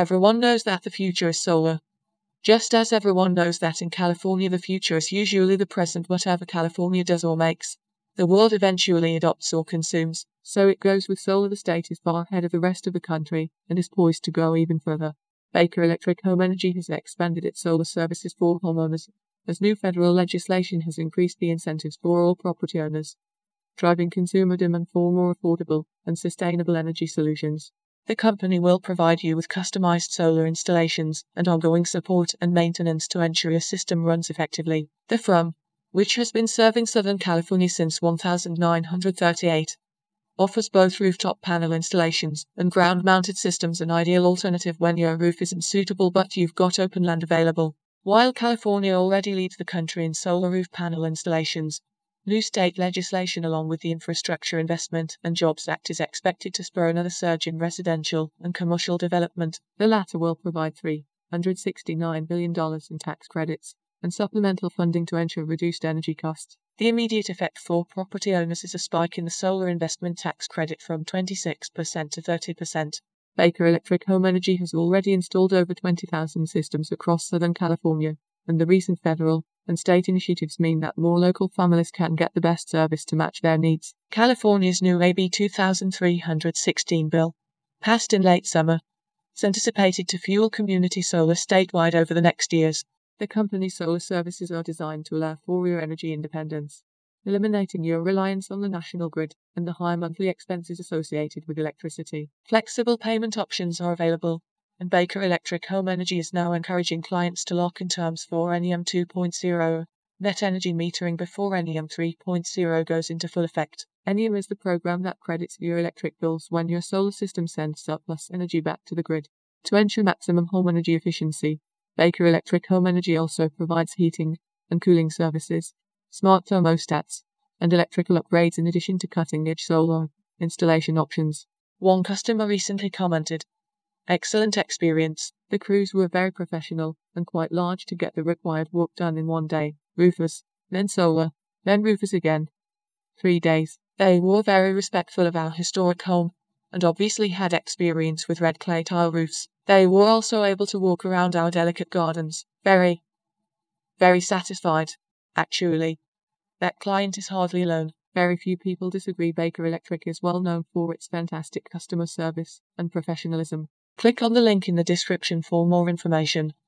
Everyone knows that the future is solar. Just as everyone knows that in California the future is usually the present, whatever California does or makes, the world eventually adopts or consumes. So it goes with solar. The state is far ahead of the rest of the country and is poised to go even further. Baker Electric Home Energy has expanded its solar services for homeowners as new federal legislation has increased the incentives for all property owners, driving consumer demand for more affordable and sustainable energy solutions. The company will provide you with customized solar installations and ongoing support and maintenance to ensure your system runs effectively. The From, which has been serving Southern California since 1938, offers both rooftop panel installations and ground mounted systems, an ideal alternative when your roof isn't suitable but you've got open land available. While California already leads the country in solar roof panel installations, New state legislation, along with the Infrastructure Investment and Jobs Act, is expected to spur another surge in residential and commercial development. The latter will provide $369 billion in tax credits and supplemental funding to ensure reduced energy costs. The immediate effect for property owners is a spike in the solar investment tax credit from 26% to 30%. Baker Electric Home Energy has already installed over 20,000 systems across Southern California, and the recent federal and state initiatives mean that more local families can get the best service to match their needs. California's new AB 2316 bill, passed in late summer, is anticipated to fuel community solar statewide over the next years. The company's solar services are designed to allow for your energy independence, eliminating your reliance on the national grid and the high monthly expenses associated with electricity. Flexible payment options are available and Baker Electric Home Energy is now encouraging clients to lock in terms for NEM 2.0 net energy metering before NEM 3.0 goes into full effect. NEM is the program that credits your electric bills when your solar system sends surplus energy back to the grid. To ensure maximum home energy efficiency, Baker Electric Home Energy also provides heating and cooling services, smart thermostats, and electrical upgrades in addition to cutting edge solar installation options. One customer recently commented, Excellent experience. The crews were very professional and quite large to get the required work done in one day. Roofers, then solar, then roofers again. Three days. They were very respectful of our historic home and obviously had experience with red clay tile roofs. They were also able to walk around our delicate gardens. Very, very satisfied. Actually, that client is hardly alone. Very few people disagree. Baker Electric is well known for its fantastic customer service and professionalism. Click on the link in the description for more information.